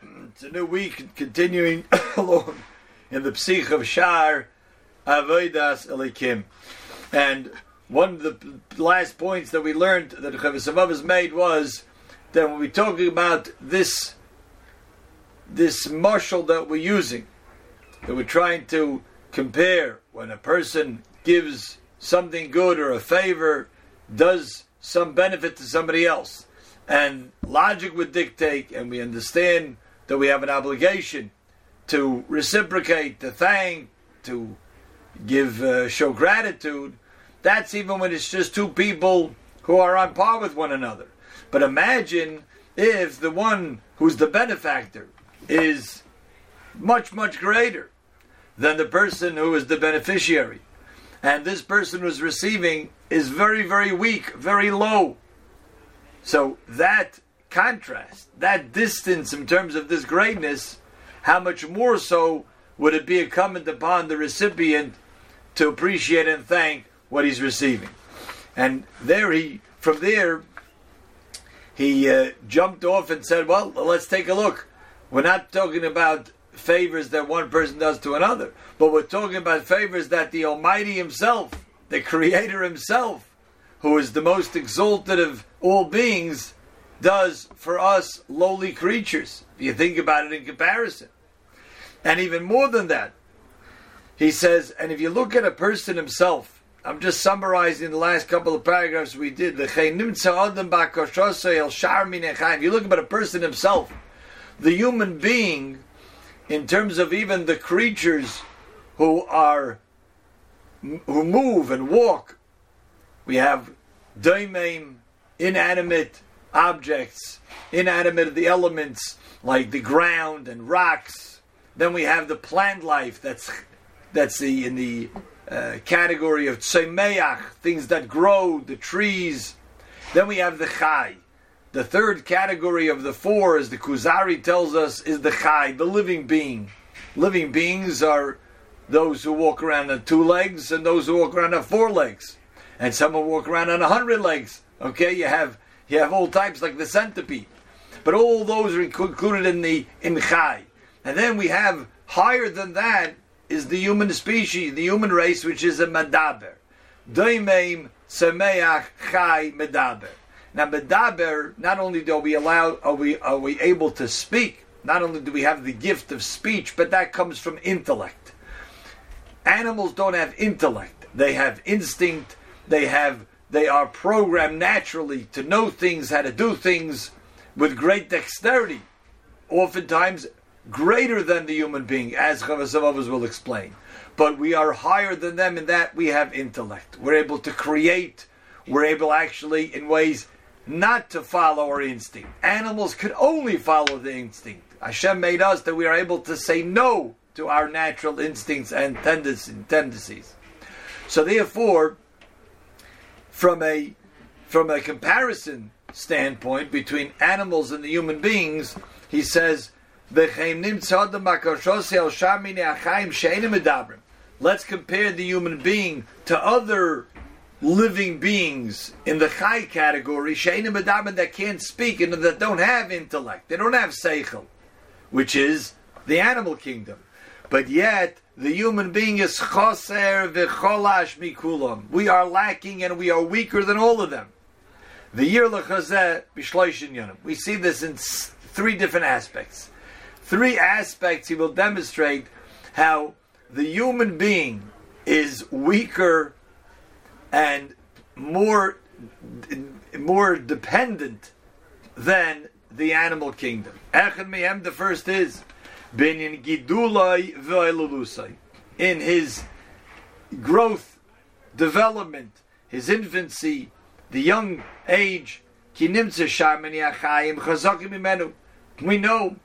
It's a new week, continuing along in the Psich of Shaar Avodas Elokim. And one of the last points that we learned that Chovos HaLevavos has made was that when we're talking about this this marshal that we're using, that we're trying to compare when a person gives something good or a favor, does some benefit to somebody else. And logic would dictate, and we understand that we have an obligation to reciprocate, to thank, to give, uh, show gratitude. That's even when it's just two people who are on par with one another. But imagine if the one who's the benefactor is much, much greater than the person who is the beneficiary. And this person who's receiving is very, very weak, very low. So that contrast, that distance in terms of this greatness, how much more so would it be incumbent upon the recipient to appreciate and thank what he's receiving? And there he, from there, he uh, jumped off and said, Well, let's take a look. We're not talking about favors that one person does to another, but we're talking about favors that the Almighty Himself, the Creator Himself, who is the most exalted of all beings, does for us lowly creatures. If you think about it in comparison. And even more than that, he says, and if you look at a person himself, I'm just summarizing the last couple of paragraphs we did. If you look at a person himself, the human being, in terms of even the creatures who are who move and walk we have doimeim, inanimate objects, inanimate of the elements like the ground and rocks. Then we have the plant life. That's that's the in the uh, category of tzemeach, things that grow, the trees. Then we have the chai. The third category of the four, as the Kuzari tells us, is the chai, the living being. Living beings are those who walk around on two legs and those who walk around on four legs and some will walk around on a hundred legs. Okay, you have you have all types like the centipede, but all those are included in the in chai. And then we have higher than that is the human species, the human race, which is a medaber. Doimeim tzemeach chai medaber. Now medaber, not only do we allow, are we are we able to speak, not only do we have the gift of speech, but that comes from intellect. Animals don't have intellect; they have instinct they have they are programmed naturally to know things, how to do things with great dexterity, oftentimes greater than the human being, as Chovos HaLevavos will explain. But we are higher than them in that we have intellect. We're able to create, we're able actually, in ways, not to follow our instinct. Animals could only follow the instinct. Hashem made us that we are able to say no to our natural instincts and tendencies. So therefore, from a from a comparison standpoint between animals and the human beings, he says, Let's compare the human being to other living beings in the chai category, that can't speak and that don't have intellect. They don't have seichel, which is the animal kingdom. But yet, the human being is choser v'cholash mikulam. We are lacking and we are weaker than all of them. The year lechazeh b'shloishin yonim. We see this in three different aspects. Three aspects he will demonstrate how the human being is weaker and more more dependent than the animal kingdom. Echad the first is Binyan Gidulai. In his growth, development, his infancy, the young age, we know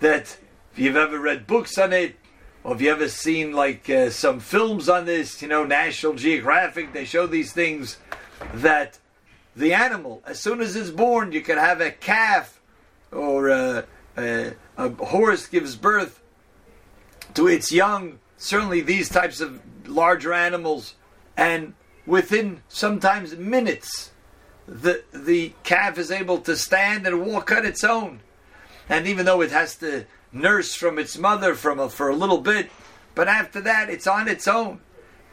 that if you've ever read books on it, or if you ever seen like uh, some films on this, you know, National Geographic, they show these things that the animal, as soon as it's born, you can have a calf or a, a, a horse gives birth to its young, certainly these types of larger animals, and within sometimes minutes, the the calf is able to stand and walk on its own, and even though it has to nurse from its mother from a, for a little bit, but after that it's on its own,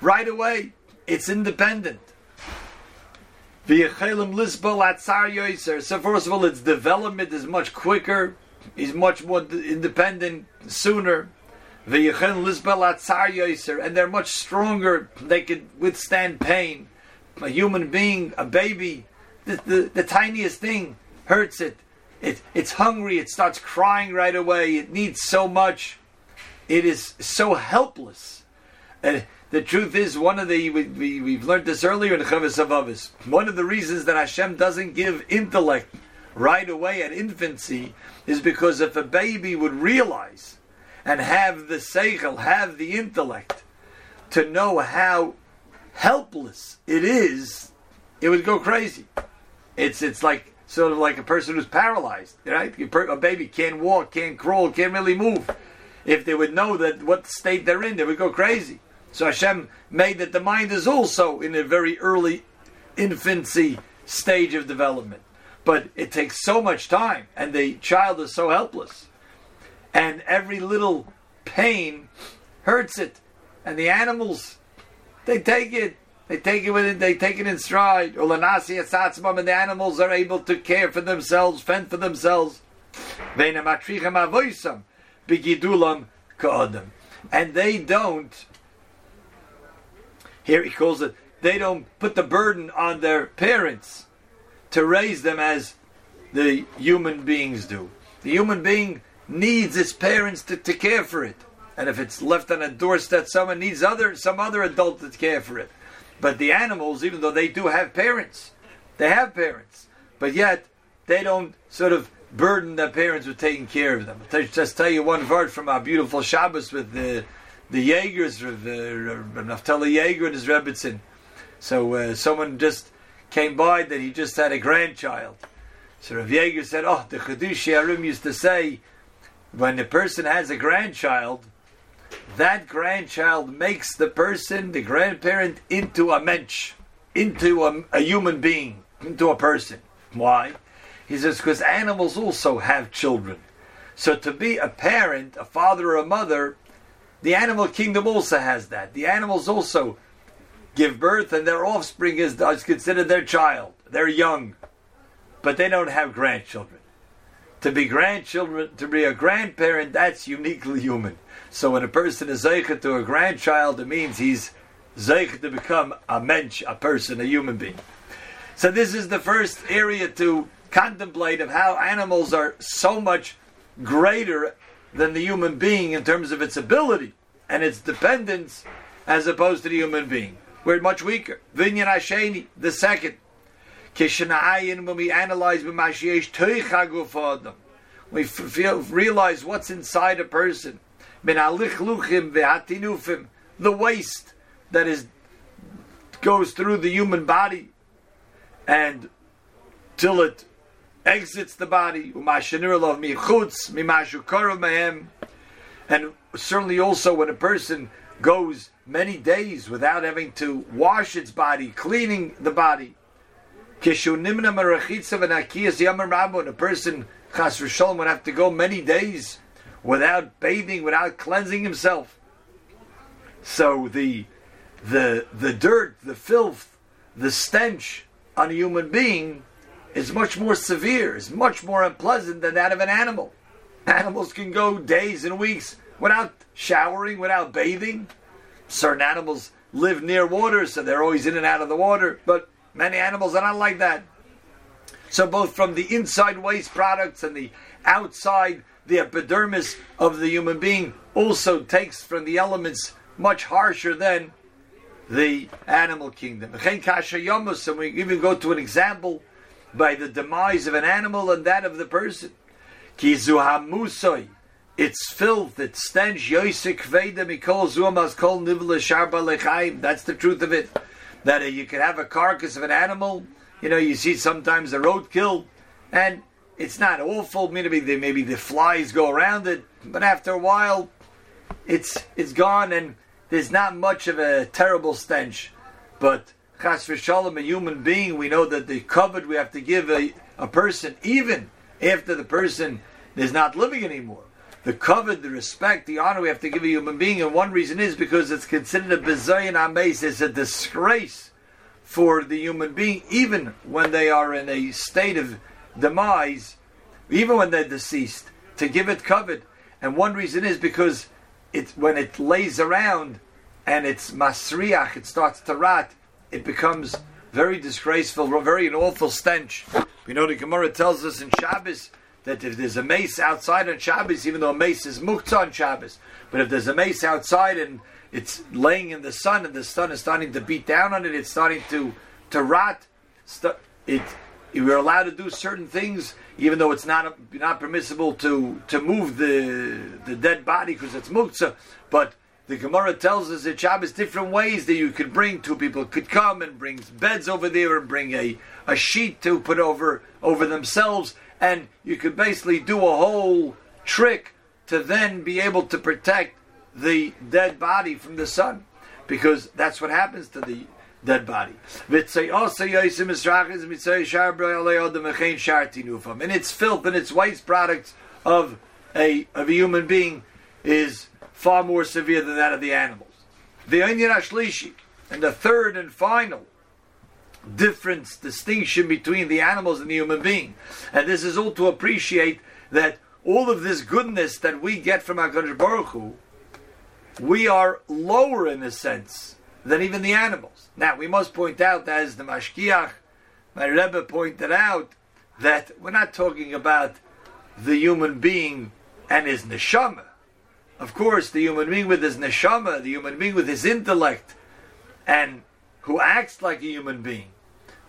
right away it's independent. So first of all, its development is much quicker. He's much more independent sooner. And they're much stronger. They can withstand pain. A human being, a baby, the, the, the tiniest thing hurts it. it. It's hungry. It starts crying right away. It needs so much. It is so helpless. And the truth is, one of the we, we, we've learned this earlier in Chovos HaLevavos. One of the reasons that Hashem doesn't give intellect right away at infancy is because if a baby would realize and have the seichel, have the intellect to know how helpless it is, it would go crazy. It's it's like sort of like a person who's paralyzed, right? A baby can't walk, can't crawl, can't really move. If they would know that what state they're in, they would go crazy. So Hashem made that the mind is also in a very early infancy stage of development. But it takes so much time, and the child is so helpless. And every little pain hurts it. And the animals, they take it. They take it with it, they take it in stride. And the animals are able to care for themselves, fend for themselves. And they don't here he calls it, they don't put the burden on their parents to raise them as the human beings do. The human being needs its parents to, to care for it. And if it's left on a doorstep, someone needs other some other adult to care for it. But the animals, even though they do have parents, they have parents, but yet they don't sort of burden their parents with taking care of them. I'll just tell you one word from our beautiful Shabbos with the the Jaegers, uh, Naftali Jaeger and his Rebbetzin. So uh, someone just came by that he just had a grandchild. So Rav Jaeger said, "Oh, the Chiddushei HaRim used to say, when a person has a grandchild, that grandchild makes the person, the grandparent, into a mensch, into a, a human being, into a person. Why? He says because animals also have children. So to be a parent, a father or a mother, the animal kingdom also has that. The animals also give birth, and their offspring is, considered their child. They're young, but they don't have grandchildren. To be grandchildren, to be a grandparent, that's uniquely human. So when a person is zeichet to a grandchild, it means he's zeichet to become a mensch, a person, a human being. So this is the first area to contemplate of how animals are so much greater than the human being in terms of its ability and its dependence as opposed to the human being. We're much weaker. Vinyan Hasheni, the second. Kishana'ayin, when we analyze we feel, realize what's inside a person. The waste that is goes through the human body and till it exits the body. And certainly also when a person goes many days without having to wash its body, cleaning the body. When a person chas v'sholom would have to go many days without bathing, without cleansing himself. So the the the dirt, the filth, the stench on a human being is much more severe, is much more unpleasant than that of an animal. Animals can go days and weeks without showering, without bathing. Certain animals live near water, so they're always in and out of the water, but many animals are not like that. So, both from the inside waste products and the outside, the epidermis of the human being also takes from the elements much harsher than the animal kingdom. And we even go to an example by the demise of an animal and that of the person. It's filth, it's stench, yoisik veda mikol zuamas kol nivla sharba lechaim. That's the truth of it. That uh, you can have a carcass of an animal, you know, you see sometimes a roadkill, and it's not awful. Maybe the, maybe the flies go around it, but after a while, it's it's gone, and there's not much of a terrible stench. But chas v'shalom, a human being, we know that the kovod we have to give a, a person, even after the person is not living anymore. The kovod, the respect, the honor we have to give a human being, and one reason is because it's considered a bezayin ames, it's a disgrace for the human being, even when they are in a state of demise, even when they're deceased, to give it kovod. And one reason is because it when it lays around and it's masriach, it starts to rot, it becomes very disgraceful, very an awful stench. We know the Gemara tells us in Shabbos that if there's a mace outside on Shabbos, even though a mace is muktzah on Shabbos, but if there's a mace outside and it's laying in the sun and the sun is starting to beat down on it, it's starting to to rot. It we're allowed to do certain things, even though it's not not permissible to to move the the dead body because it's muktzah. But the Gemara tells us that Shabbos different ways that you could bring. Two people could come and bring beds over there and bring a, a sheet to put over over themselves and you could basically do a whole trick to then be able to protect the dead body from the sun, because that's what happens to the dead body. And its filth and its waste products of a of a human being is far more severe than that of the animals. The and the third and final difference, distinction between the animals and the human being. And this is all to appreciate that all of this goodness that we get from HaKadosh Baruch Hu, we are lower in a sense than even the animals. Now, we must point out, as the Mashkiach, my Rebbe pointed out, that we're not talking about the human being and his neshama. Of course, the human being with his neshama, the human being with his intellect, and who acts like a human being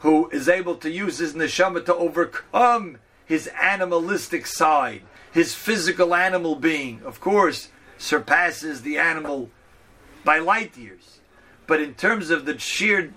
who is able to use his neshama to overcome his animalistic side, his physical animal being, of course, surpasses the animal by light years. But in terms of the sheer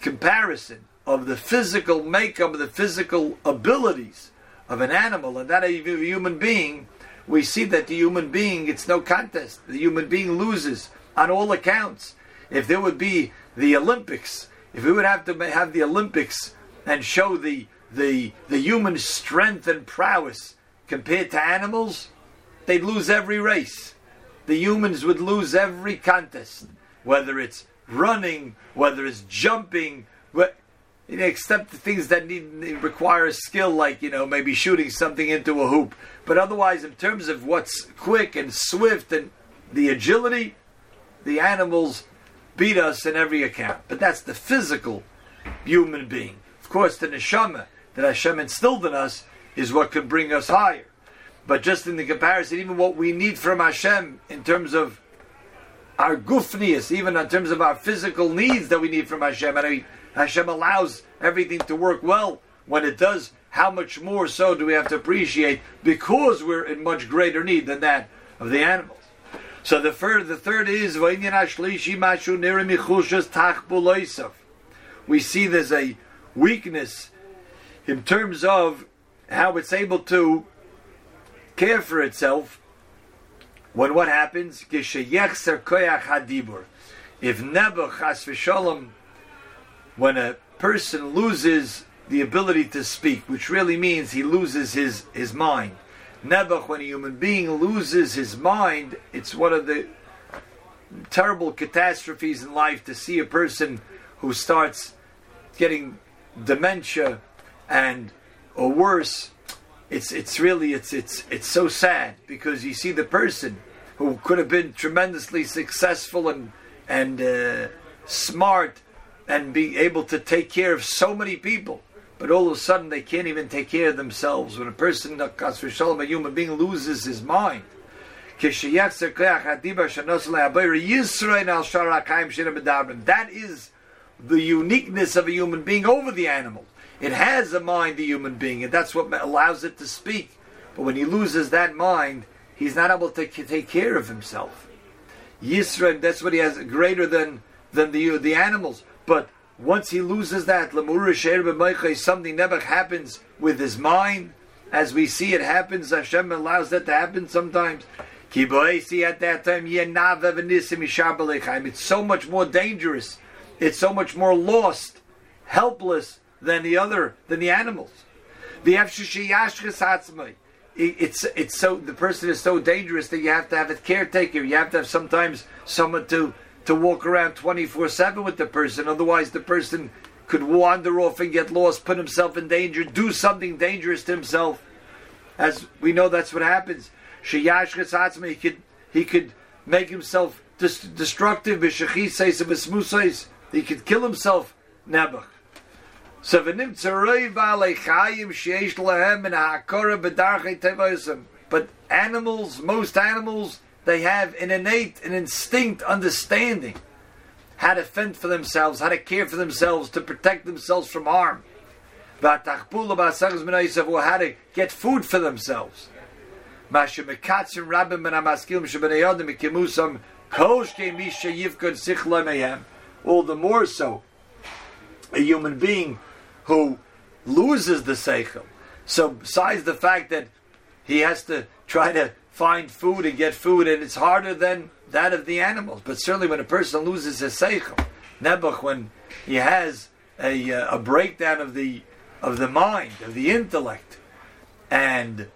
comparison of the physical makeup, the physical abilities of an animal and that of a human being, we see that the human being, it's no contest. The human being loses on all accounts. If there would be the Olympics if we would have to have the Olympics and show the the the human strength and prowess compared to animals, they'd lose every race. The humans would lose every contest, whether it's running, whether it's jumping, you know, except the things that need require a skill, like you know maybe shooting something into a hoop. But otherwise, in terms of what's quick and swift and the agility, the animals beat us in every account. But that's the physical human being. Of course, the neshama that Hashem instilled in us is what could bring us higher. But just in the comparison, even what we need from Hashem in terms of our gufnius, even in terms of our physical needs that we need from Hashem, and Hashem allows everything to work well when it does. How much more so do we have to appreciate because we're in much greater need than that of the animals? So the third, the third is We see there's a weakness in terms of how it's able to care for itself when what happens? If v'shalom, when a person loses the ability to speak, which really means he loses his, his mind, Nebuch, when a human being loses his mind, it's one of the terrible catastrophes in life to see a person who starts getting dementia and or worse. It's it's really it's it's it's so sad because you see the person who could have been tremendously successful and and uh, smart and be able to take care of so many people but all of a sudden they can't even take care of themselves. When a person, a human being, loses his mind, that is the uniqueness of a human being over the animal. It has a mind, the human being, and that's what allows it to speak. But when he loses that mind, he's not able to take care of himself. Yisra, that's what he has greater than than the the animals. But once he loses that, something never happens with his mind. As we see it happens, Hashem allows that to happen sometimes. at that time, it's so much more dangerous it's so much more lost, helpless than the other than the animals. It's it's so the person is so dangerous that you have to have a caretaker. You have to have sometimes someone to to walk around twenty four seven with the person. Otherwise, the person could wander off and get lost, put himself in danger, do something dangerous to himself. As we know, that's what happens. He could he could make himself destructive. He could kill himself. Nebuch. But animals, most animals, they have an innate, an instinct understanding how to fend for themselves, how to care for themselves, to protect themselves from harm. How to get food for themselves. All the more so, a human being who loses the seichel. So besides the fact that he has to try to find food and get food, and it's harder than that of the animals. But certainly when a person loses his seichel, Nebuch, when he has a, uh, a breakdown of the of the mind, of the intellect, and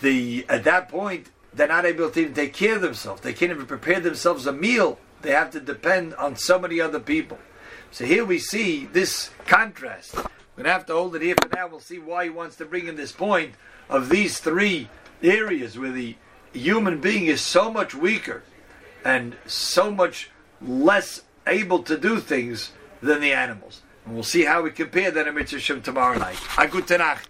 the at that point they're not able to even take care of themselves. They can't even prepare themselves a meal. They have to depend on so many other people. So here we see this contrast. We're to have to hold it here for now. We'll see why he wants to bring in this point of these three areas where the human being is so much weaker and so much less able to do things than the animals. And we'll see how we compare that in Mitzvah tomorrow night. A Nacht.